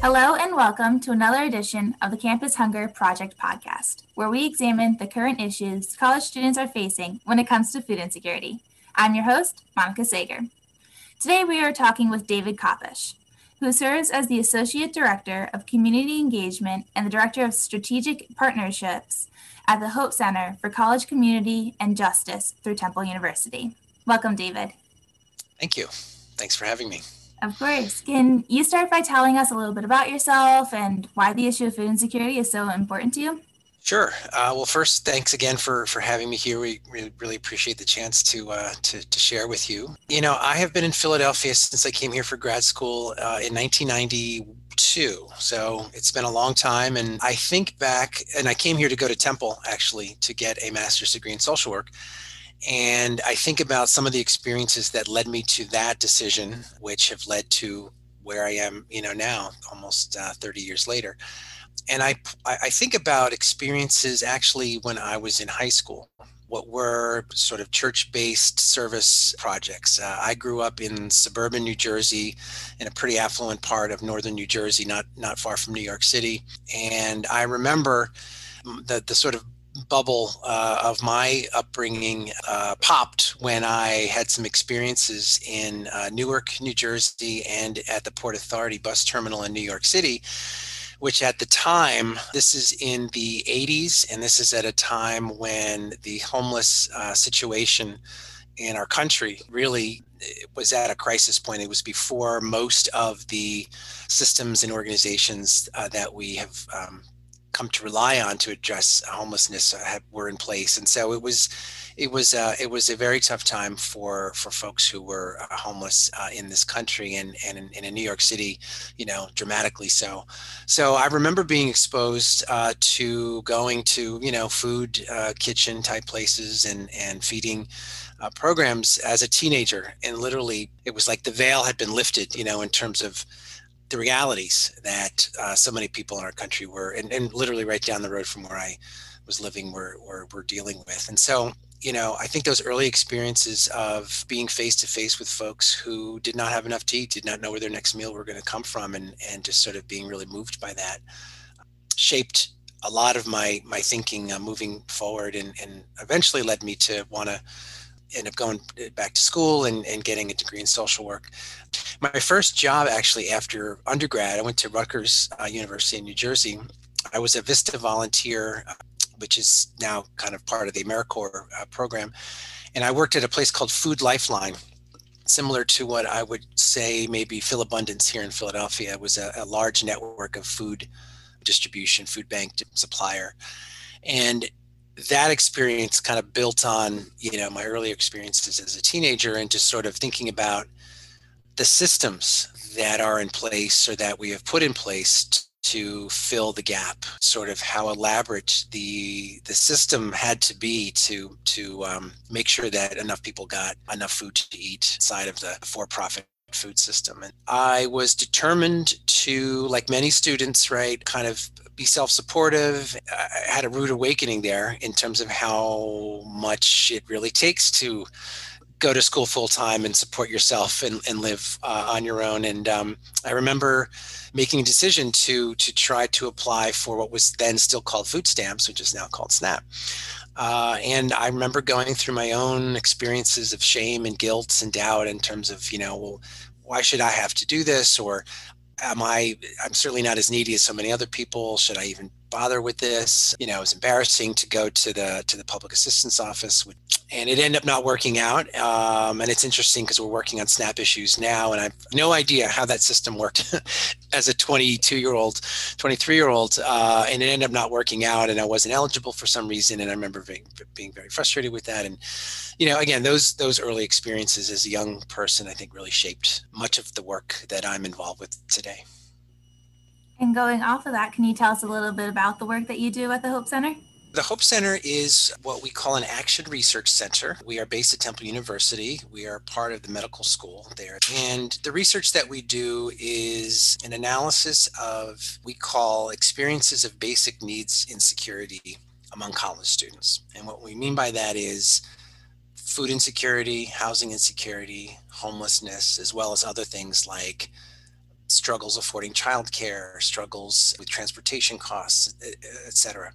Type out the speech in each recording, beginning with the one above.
Hello, and welcome to another edition of the Campus Hunger Project podcast, where we examine the current issues college students are facing when it comes to food insecurity. I'm your host, Monica Sager. Today, we are talking with David Koppisch, who serves as the Associate Director of Community Engagement and the Director of Strategic Partnerships at the Hope Center for College Community and Justice through Temple University. Welcome, David. Thank you. Thanks for having me. Of course. Can you start by telling us a little bit about yourself and why the issue of food insecurity is so important to you? Sure. Uh, well, first, thanks again for for having me here. We really, really appreciate the chance to, uh, to to share with you. You know, I have been in Philadelphia since I came here for grad school uh, in 1992. So it's been a long time, and I think back, and I came here to go to Temple actually to get a master's degree in social work. And I think about some of the experiences that led me to that decision, which have led to where I am, you know, now, almost uh, 30 years later. And I, I think about experiences actually when I was in high school, what were sort of church based service projects. Uh, I grew up in suburban New Jersey, in a pretty affluent part of northern New Jersey, not, not far from New York City. And I remember the, the sort of bubble uh, of my upbringing uh, popped when I had some experiences in uh, Newark, New Jersey, and at the Port Authority bus terminal in New York City. Which at the time, this is in the 80s, and this is at a time when the homeless uh, situation in our country really was at a crisis point. It was before most of the systems and organizations uh, that we have um, come to rely on to address homelessness uh, have, were in place, and so it was it was uh, it was a very tough time for for folks who were uh, homeless uh, in this country and and in, and in, New York City, you know, dramatically so. So I remember being exposed uh, to going to you know food uh, kitchen type places and and feeding. programs as a teenager and literally it was like the veil had been lifted you know in terms of the realities that uh, so many people in our country were, and, and literally right down the road from where I was living, were, were, were dealing with. And so, you know, I think those early experiences of being face to face with folks who did not have enough to eat, did not know where their next meal were going to come from, and, and just sort of being really moved by that shaped a lot of my my thinking uh, moving forward and, and eventually led me to want to end up going back to school and, and getting a degree in social work. My first job, actually, after undergrad, I went to Rutgers uh, University in New Jersey. I was a Vista volunteer, uh, which is now kind of part of the AmeriCorps uh, program. And I worked at a place called Food Lifeline, similar to what I would say maybe Philabundance here in Philadelphia. It was a, a large network of food distribution, food bank supplier. And that experience kind of built on you know my early experiences as a teenager and just sort of thinking about the systems that are in place or that we have put in place to fill the gap sort of how elaborate the the system had to be to to um, make sure that enough people got enough food to eat inside of the for-profit food system. And i was determined to like many students right kind of be self-supportive. I had a rude awakening there in terms of how much it really takes to go to school full time and support yourself and, and live uh, on your own. And um, I remember making a decision to to try to apply for what was then still called food stamps, which is now called SNAP. Uh, and I remember going through my own experiences of shame and guilt and doubt in terms of, you know, well, why should I have to do this? Or am I, I'm certainly not as needy as so many other people. Should I even bother with this? You know, it was embarrassing to go to the, to the public assistance office and it ended up not working out. Um, and it's interesting because we're working on SNAP issues now, and I've no idea how that system worked as a 22 year old, 23 year old, uh, and it ended up not working out, and I wasn't eligible for some reason, and I remember being, being very frustrated with that. And you know, again, those those early experiences as a young person, I think, really shaped much of the work that I'm involved with today. And going off of that, can you tell us a little bit about the work that you do at the Hope Center? The Hope Center is what we call an action research center. We are based at Temple University. We are part of the medical school there. And the research that we do is an analysis of we call experiences of basic needs insecurity among college students. And what we mean by that is food insecurity, housing insecurity, homelessness, as well as other things like struggles affording childcare, struggles with transportation costs, et cetera.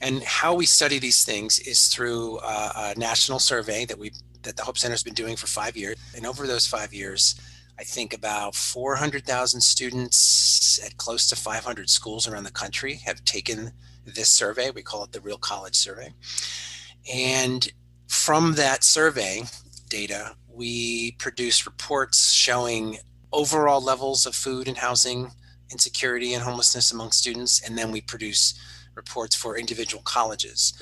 And how we study these things is through uh, a national survey that we that the Hope Center has been doing for five years. And over those five years, I think about 400,000 students at close to 500 schools around the country have taken this survey. We call it the Real College Survey. And from that survey data, we produce reports showing overall levels of food and housing insecurity and homelessness among students. And then we produce reports for individual colleges.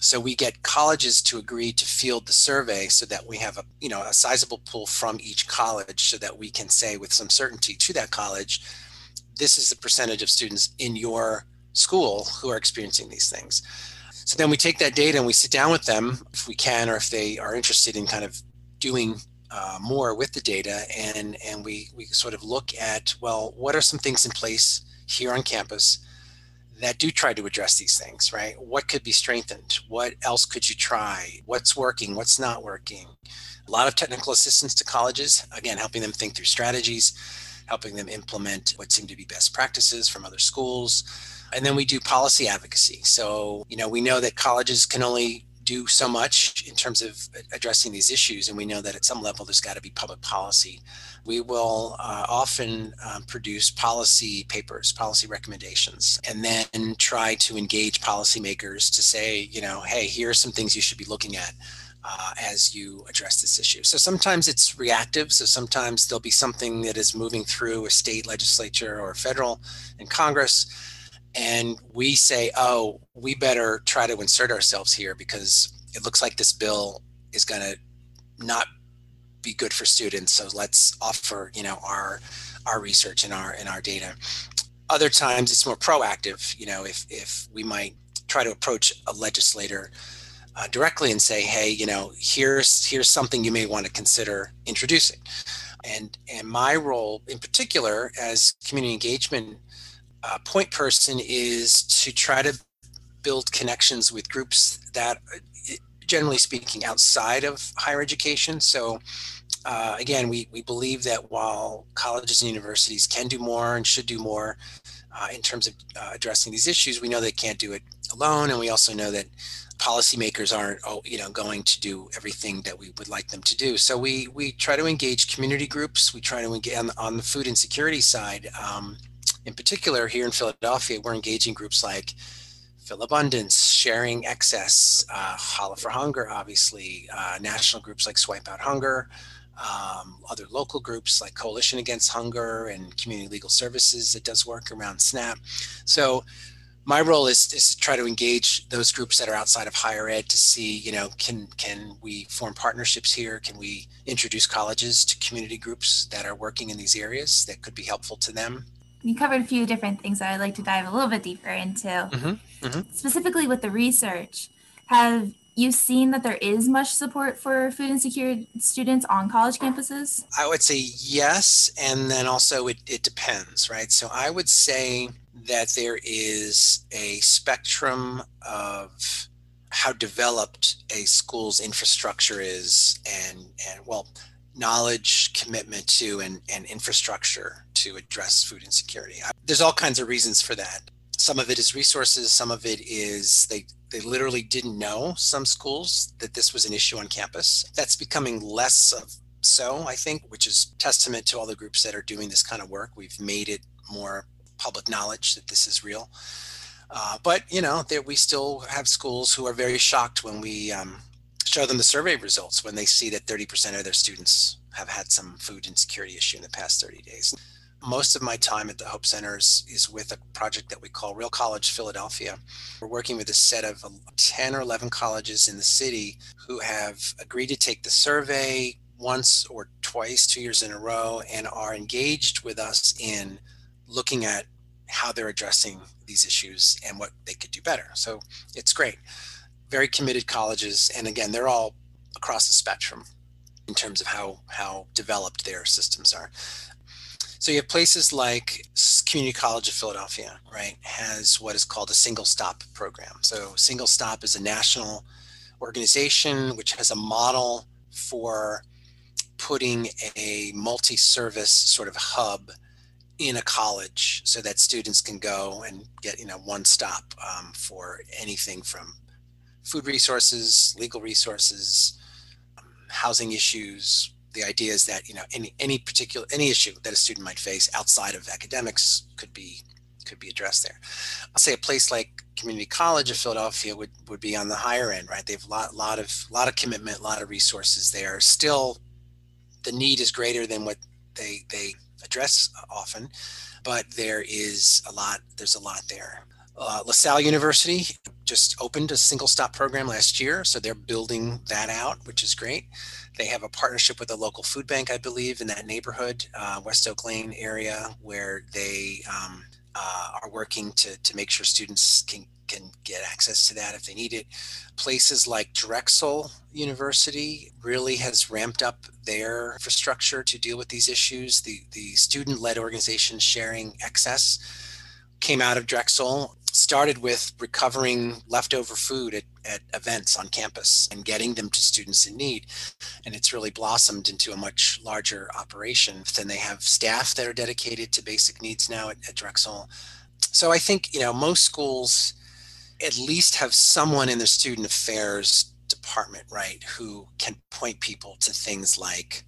So we get colleges to agree to field the survey so that we have a you know a sizable pool from each college so that we can say with some certainty to that college, this is the percentage of students in your school who are experiencing these things. So then we take that data and we sit down with them if we can or if they are interested in kind of doing uh, more with the data and and we we sort of look at well what are some things in place here on campus that do try to address these things, right? What could be strengthened? What else could you try? What's working? What's not working? A lot of technical assistance to colleges, again, helping them think through strategies, helping them implement what seem to be best practices from other schools. And then we do policy advocacy. So, you know, we know that colleges can only do so much in terms of addressing these issues. And we know that at some level, there's got to be public policy. We will uh, often um, produce policy papers, policy recommendations, and then try to engage policymakers to say, you know, hey, here are some things you should be looking at. Uh, as you address this issue. So sometimes it's reactive. So sometimes there'll be something that is moving through a state legislature or federal and Congress and we say, oh, we better try to insert ourselves here because it looks like this bill is going to not be good for students. So let's offer, you know, our our research and our and our data. Other times it's more proactive. You know, if if we might try to approach a legislator uh, directly and say, hey, you know, here's here's something you may want to consider introducing. And and my role in particular as community engagement uh, point person is to try to build connections with groups that, uh, generally speaking, outside of higher education. So, uh, again, we, we believe that while colleges and universities can do more and should do more uh, in terms of uh, addressing these issues, we know they can't do it alone, and we also know that policymakers aren't oh, you know going to do everything that we would like them to do. So we we try to engage community groups. We try to engage on, on the food insecurity side um, in particular, here in Philadelphia, we're engaging groups like Philabundance, Sharing Excess, uh, Challah for Hunger, obviously, uh, national groups like Swipe Out Hunger, um, other local groups like Coalition Against Hunger and Community Legal Services that does work around SNAP. So my role is, is to try to engage those groups that are outside of higher ed to see, you know, can can we form partnerships here? Can we introduce colleges to community groups that are working in these areas that could be helpful to them? You covered a few different things that I'd like to dive a little bit deeper into. Mm-hmm, mm-hmm. Specifically with the research, have you seen that there is much support for food insecure students on college campuses? I would say yes, and then also it, it depends, right? So I would say that there is a spectrum of how developed a school's infrastructure is and and well knowledge commitment to and, and infrastructure to address food insecurity. There's all kinds of reasons for that. Some of it is resources, some of it is they they literally didn't know some schools that this was an issue on campus. That's becoming less of so, I think, which is testament to all the groups that are doing this kind of work. We've made it more public knowledge that this is real. Uh, but you know, there, we still have schools who are very shocked when we um, show them the survey results when they see that 30% of their students have had some food insecurity issue in the past 30 days most of my time at the Hope Centers is with a project that we call Real College Philadelphia. We're working with a set of 10 or 11 colleges in the city who have agreed to take the survey once or twice, two years in a row, and are engaged with us in looking at how they're addressing these issues and what they could do better. So it's great. Very committed colleges. And again, they're all across the spectrum in terms of how, how developed their systems are. So you have places like Community College of Philadelphia, right, has what is called a single stop program. So single stop is a national organization which has a model for putting a multi-service sort of hub in a college so that students can go and get you know one stop um, for anything from food resources legal resources um, housing issues the idea is that you know any any particular any issue that a student might face outside of academics could be could be addressed there i'll say a place like community college of philadelphia would would be on the higher end right they have a lot lot of lot of commitment a lot of resources there still the need is greater than what they they address often, but there is a lot. There's a lot there. Uh, LaSalle University just opened a single stop program last year, so they're building that out, which is great. They have a partnership with a local food bank, I believe, in that neighborhood, uh, West Oak Lane area, where they um, uh, are working to, to make sure students can can get access to that if they need it. Places like Drexel University really has ramped up their infrastructure to deal with these issues. The the student led organization Sharing Excess came out of Drexel, started with recovering leftover food at, at events on campus and getting them to students in need. And it's really blossomed into a much larger operation. Then they have staff that are dedicated to basic needs now at, at Drexel. So I think, you know, most schools at least have someone in the student affairs department, right, who can point people to things like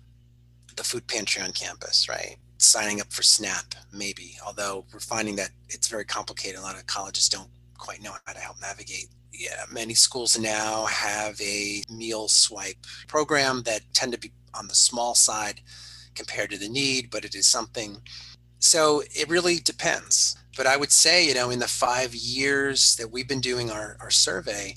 the food pantry on campus, right? Signing up for SNAP, maybe, although we're finding that it's very complicated. A lot of colleges don't quite know how to help navigate. Yeah, many schools now have a meal swipe program that tend to be on the small side compared to the need, but it is something. So it really depends but I would say, you know, in the five years that we've been doing our, our survey,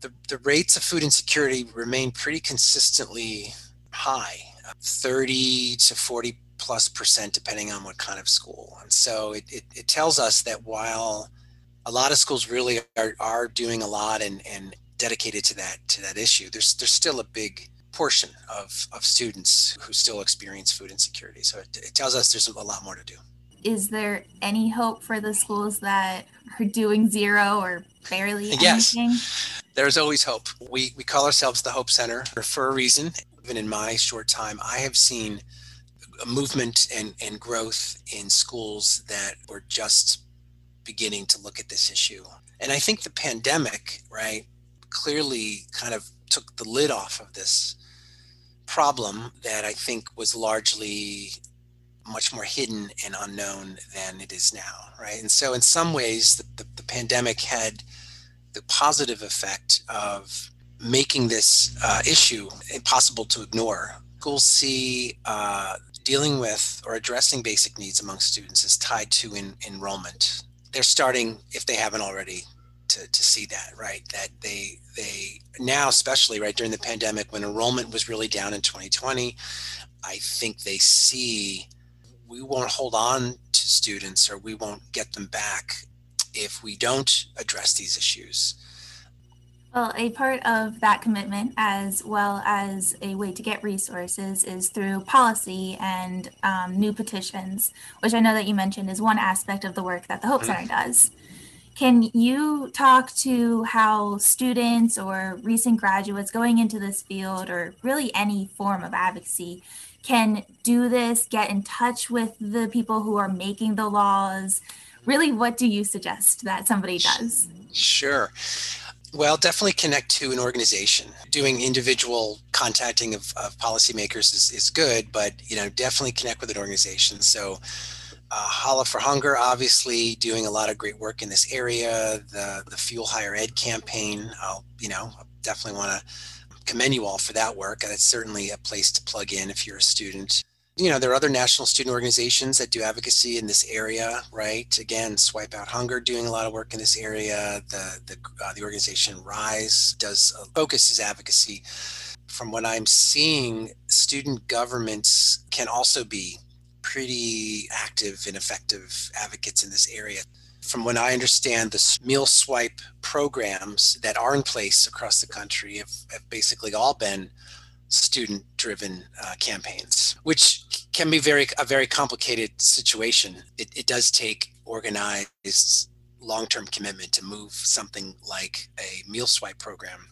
the, the rates of food insecurity remain pretty consistently high 30 to 40 plus percent, depending on what kind of school. And so it, it, it tells us that while a lot of schools really are, are doing a lot and, and dedicated to that to that issue, there's there's still a big portion of, of students who still experience food insecurity. So it, it tells us there's a lot more to do is there any hope for the schools that are doing zero or barely yes. anything? There's always hope. We, we call ourselves the Hope Center for a reason. Even in my short time, I have seen a movement and, and growth in schools that were just beginning to look at this issue. And I think the pandemic, right, clearly kind of took the lid off of this problem that I think was largely much more hidden and unknown than it is now, right? And so, in some ways, the, the, the pandemic had the positive effect of making this uh, issue impossible to ignore. Schools see uh, dealing with or addressing basic needs among students is tied to in, enrollment. They're starting, if they haven't already, to, to see that, right? That they they now, especially right during the pandemic when enrollment was really down in 2020, I think they see we won't hold on to students or we won't get them back if we don't address these issues. Well, a part of that commitment, as well as a way to get resources, is through policy and um, new petitions, which I know that you mentioned is one aspect of the work that the Hope mm-hmm. Center does. Can you talk to how students or recent graduates going into this field, or really any form of advocacy, can do this, get in touch with the people who are making the laws? Really, what do you suggest that somebody does? Sure. Well, definitely connect to an organization. Doing individual contacting of, of policymakers is, is good, but you know, definitely connect with an organization. So uh, Challah for Hunger, obviously doing a lot of great work in this area. The the Fuel Higher Ed campaign, I'll you know definitely want to commend you all for that work. That's certainly a place to plug in if you're a student. You know, there are other national student organizations that do advocacy in this area, right? Again, Swipe Out Hunger doing a lot of work in this area. The the, uh, the organization Rise does uh, focuses advocacy. From what I'm seeing, student governments can also be pretty active and effective advocates in this area from what I understand, the meal swipe programs that are in place across the country have, have basically all been student driven uh, campaigns, which can be very a very complicated situation. It, it does take organized long-term commitment to move something like a meal swipe program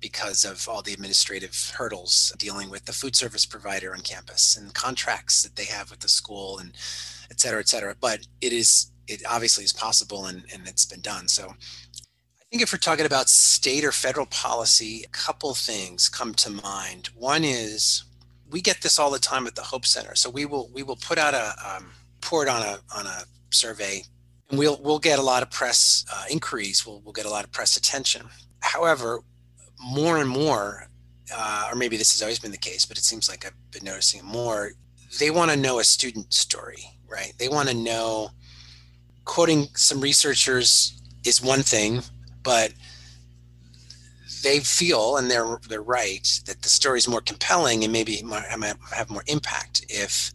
because of all the administrative hurdles dealing with the food service provider on campus and contracts that they have with the school and et cetera, et cetera. But it is, it obviously is possible and, and it's been done. So think if we're talking about state or federal policy, a couple things come to mind. One is we get this all the time at the Hope Center. So we will we will put out a um, report on a on a survey, and we'll we'll get a lot of press uh, inquiries. We'll we'll get a lot of press attention. However, more and more, uh, or maybe this has always been the case, but it seems like I've been noticing more. They want to know a student story, right? They want to know. Quoting some researchers is one thing, but they feel, and they're they're right, that the story is more compelling and maybe might have more impact if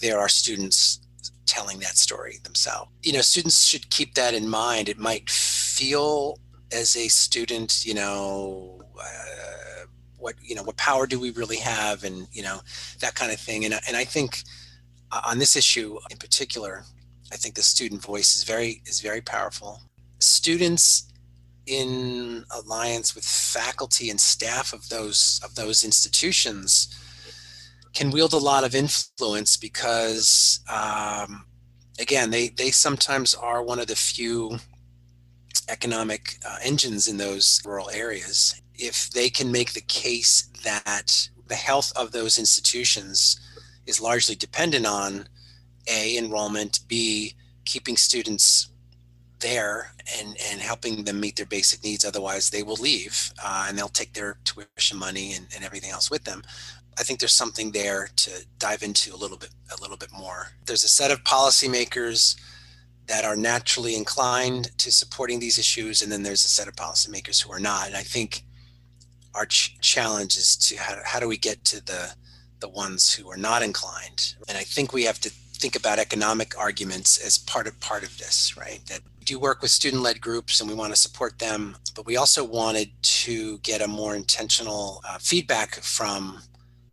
there are students telling that story themselves. You know, students should keep that in mind. It might feel as a student, you know, uh, what you know, what power do we really have, and you know, that kind of thing. And and I think uh, on this issue in particular, I think the student voice is very is very powerful. Students in alliance with faculty and staff of those of those institutions can wield a lot of influence because um, again they they sometimes are one of the few economic uh, engines in those rural areas. If they can make the case that the health of those institutions is largely dependent on a enrollment b keeping students there and and helping them meet their basic needs otherwise they will leave uh, and they'll take their tuition money and, and everything else with them I think there's something there to dive into a little bit a little bit more. There's a set of policymakers that are naturally inclined to supporting these issues, and then there's a set of policymakers who are not. And I think our ch- challenge is to how, how do we get to the the ones who are not inclined? And I think we have to think about economic arguments as part of part of this, right? That do work with student-led groups and we want to support them, but we also wanted to get a more intentional uh, feedback from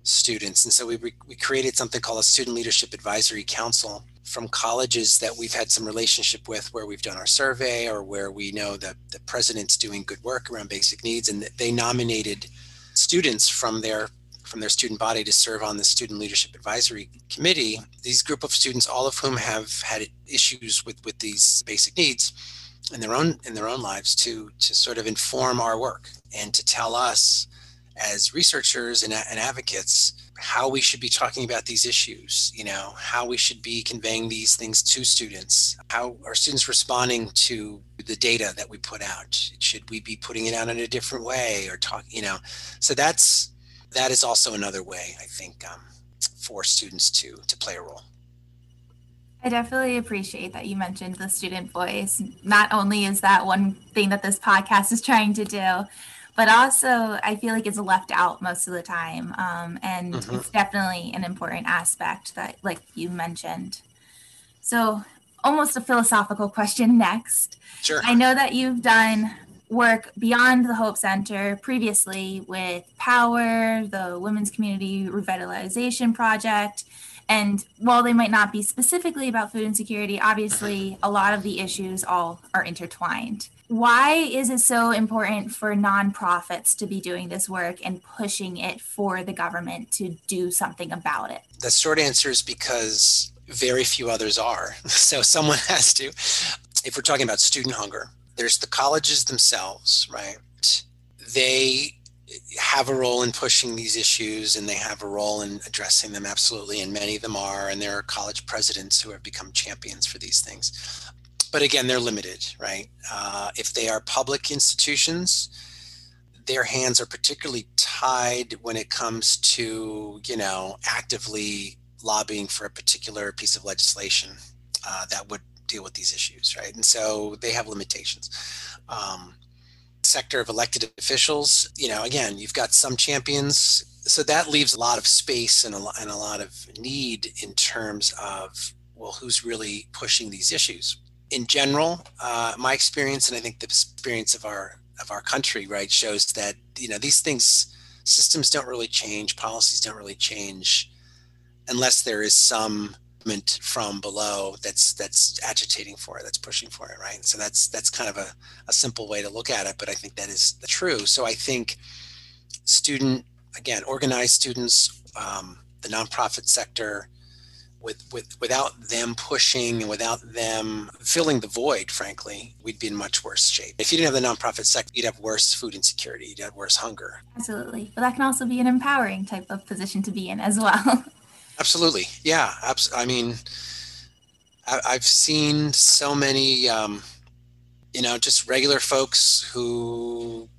students. And so we, we created something called a Student Leadership Advisory Council from colleges that we've had some relationship with where we've done our survey or where we know that the president's doing good work around basic needs and they nominated students from their from their student body to serve on the student leadership advisory committee these group of students all of whom have had issues with with these basic needs in their own in their own lives to to sort of inform our work and to tell us as researchers and, and advocates how we should be talking about these issues you know how we should be conveying these things to students how are students responding to the data that we put out. Should we be putting it out in a different way or talk you know? So that's that is also another way i think um, for students to to play a role I definitely appreciate that you mentioned the student voice. Not only is that one thing that this podcast is trying to do, but also I feel like it's left out most of the time. Um, and mm-hmm. it's definitely an important aspect that, like you mentioned. So, almost a philosophical question next. Sure. I know that you've done work beyond the Hope Center previously with Power, the Women's Community Revitalization Project. And while they might not be specifically about food insecurity, obviously a lot of the issues all are intertwined why is it so important for nonprofits to be doing this work and pushing it for the government to do something about it? The short answer is because very few others are. So someone has to. If we're talking about student hunger, there's the colleges themselves, right? They have a role in pushing these issues and they have a role in addressing them absolutely and many of them are and there are college presidents who have become champions for these things but again, they're limited, right? Uh, if they are public institutions, their hands are particularly tied when it comes to, you know, actively lobbying for a particular piece of legislation uh, that would deal with these issues, right? And so they have limitations. Um, sector of elected officials, you know, again, you've got some champions. So that leaves a lot of space and a, and a lot of need in terms of, well, who's really pushing these issues? in general, uh, my experience, and I think the experience of our of our country, right, shows that you know these things, systems don't really change, policies don't really change, unless there is some from below that's that's agitating for it that's pushing for it right so that's that's kind of a, a simple way to look at it but i think that is the true so i think student again organized students um, the nonprofit sector with, with without them pushing and without them filling the void, frankly, we'd be in much worse shape. If you didn't have the nonprofit sector, you'd have worse food insecurity, you'd have worse hunger. Absolutely. But that can also be an empowering type of position to be in as well. Absolutely. Yeah. Abs- I mean, I- have seen so many, um, you know, just regular folks who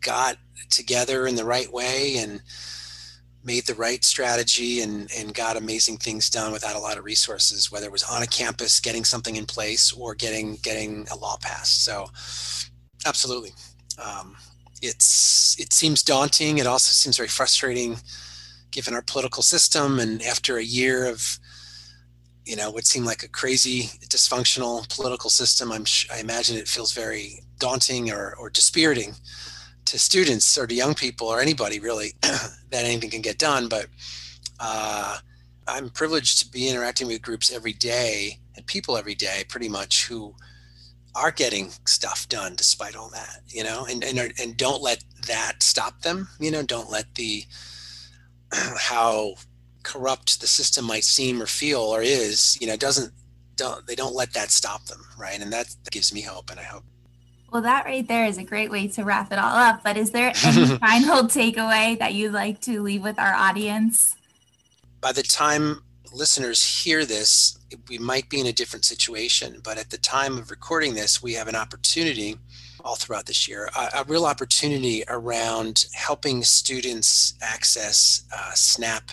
got together in the right way and made the right strategy and, and got amazing things done without a lot of resources, whether it was on a campus getting something in place or getting getting a law passed. So, absolutely, um, it's it seems daunting. It also seems very frustrating, given our political system. And after a year of you know what seemed like a crazy dysfunctional political system, I'm I imagine it feels very daunting or, or dispiriting to students or to young people or anybody really that anything can get done. But uh, I'm privileged to be interacting with groups every day and people every day, pretty much who are getting stuff done despite all that, you know, and and and don't let that stop them. You know, don't let the how corrupt the system might seem or feel or is, you know, doesn't don't they don't let that stop them, right? And that gives me hope, and I hope well, that right there is a great way to wrap it all up. But is there any final takeaway that you'd like to leave with our audience? By the time listeners hear this, we might be in a different situation. But at the time of recording this, we have an opportunity all throughout this year, a, a real opportunity around helping students access uh, SNAP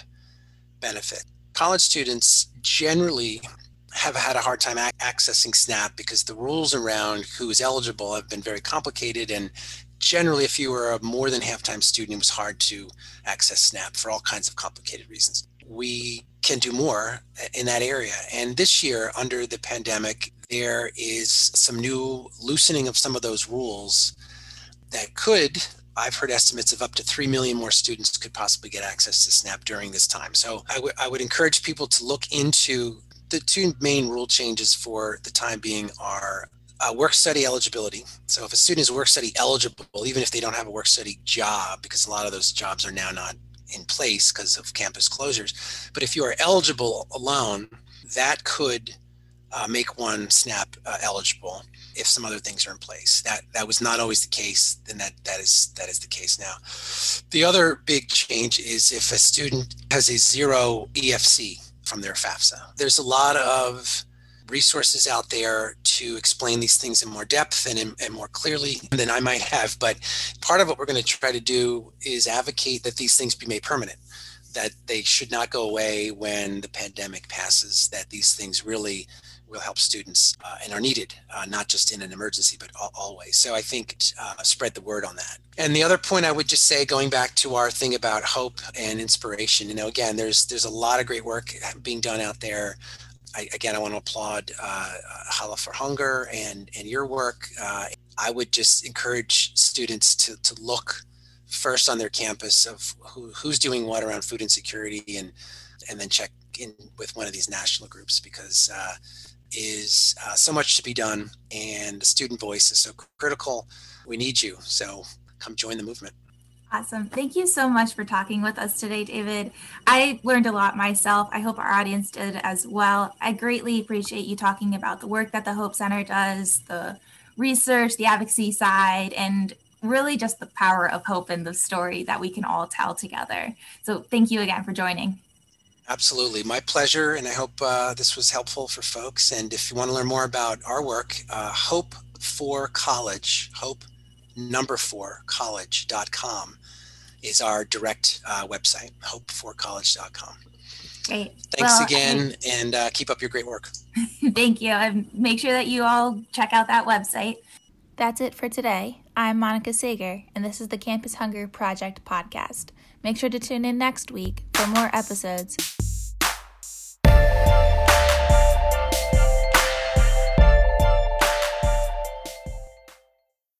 benefit. College students generally have had a hard time ac- accessing SNAP because the rules around who is eligible have been very complicated. And generally, if you were a more than half time student, it was hard to access SNAP for all kinds of complicated reasons. We can do more in that area. And this year, under the pandemic, there is some new loosening of some of those rules that could I've heard estimates of up to 3 million more students could possibly get access to SNAP during this time. So I, w- I would encourage people to look into the two main rule changes for the time being are uh, work study eligibility. So if a student is work study eligible, even if they don't have a work study job, because a lot of those jobs are now not in place because of campus closures, but if you are eligible alone, that could uh, make one SNAP uh, eligible if some other things are in place. That that was not always the case, then that that is that is the case now. The other big change is if a student has a zero EFC, from their FAFSA. There's a lot of resources out there to explain these things in more depth and, in, and more clearly than I might have. But part of what we're going to try to do is advocate that these things be made permanent, that they should not go away when the pandemic passes, that these things really will help students uh, and are needed, uh, not just in an emergency, but always. So I think uh, spread the word on that. And the other point I would just say, going back to our thing about hope and inspiration, you know, again, there's there's a lot of great work being done out there. I, again, I want to applaud uh, Challah for Hunger and and your work. Uh, I would just encourage students to to look first on their campus of who, who's doing what around food insecurity and and then check in with one of these national groups because uh, is uh, so much to be done, and the student voice is so critical. We need you. So come join the movement. Awesome. Thank you so much for talking with us today, David. I learned a lot myself. I hope our audience did as well. I greatly appreciate you talking about the work that the Hope Center does, the research, the advocacy side, and really just the power of hope and the story that we can all tell together. So, thank you again for joining. Absolutely. My pleasure. And I hope uh, this was helpful for folks. And if you want to learn more about our work, uh, Hope for College, Hope number four college.com is our direct uh, website, hopeforcollege.com. Great. Thanks well, again I, and uh, keep up your great work. Thank you. And make sure that you all check out that website. That's it for today. I'm Monica Sager, and this is the Campus Hunger Project podcast. Make sure to tune in next week for more episodes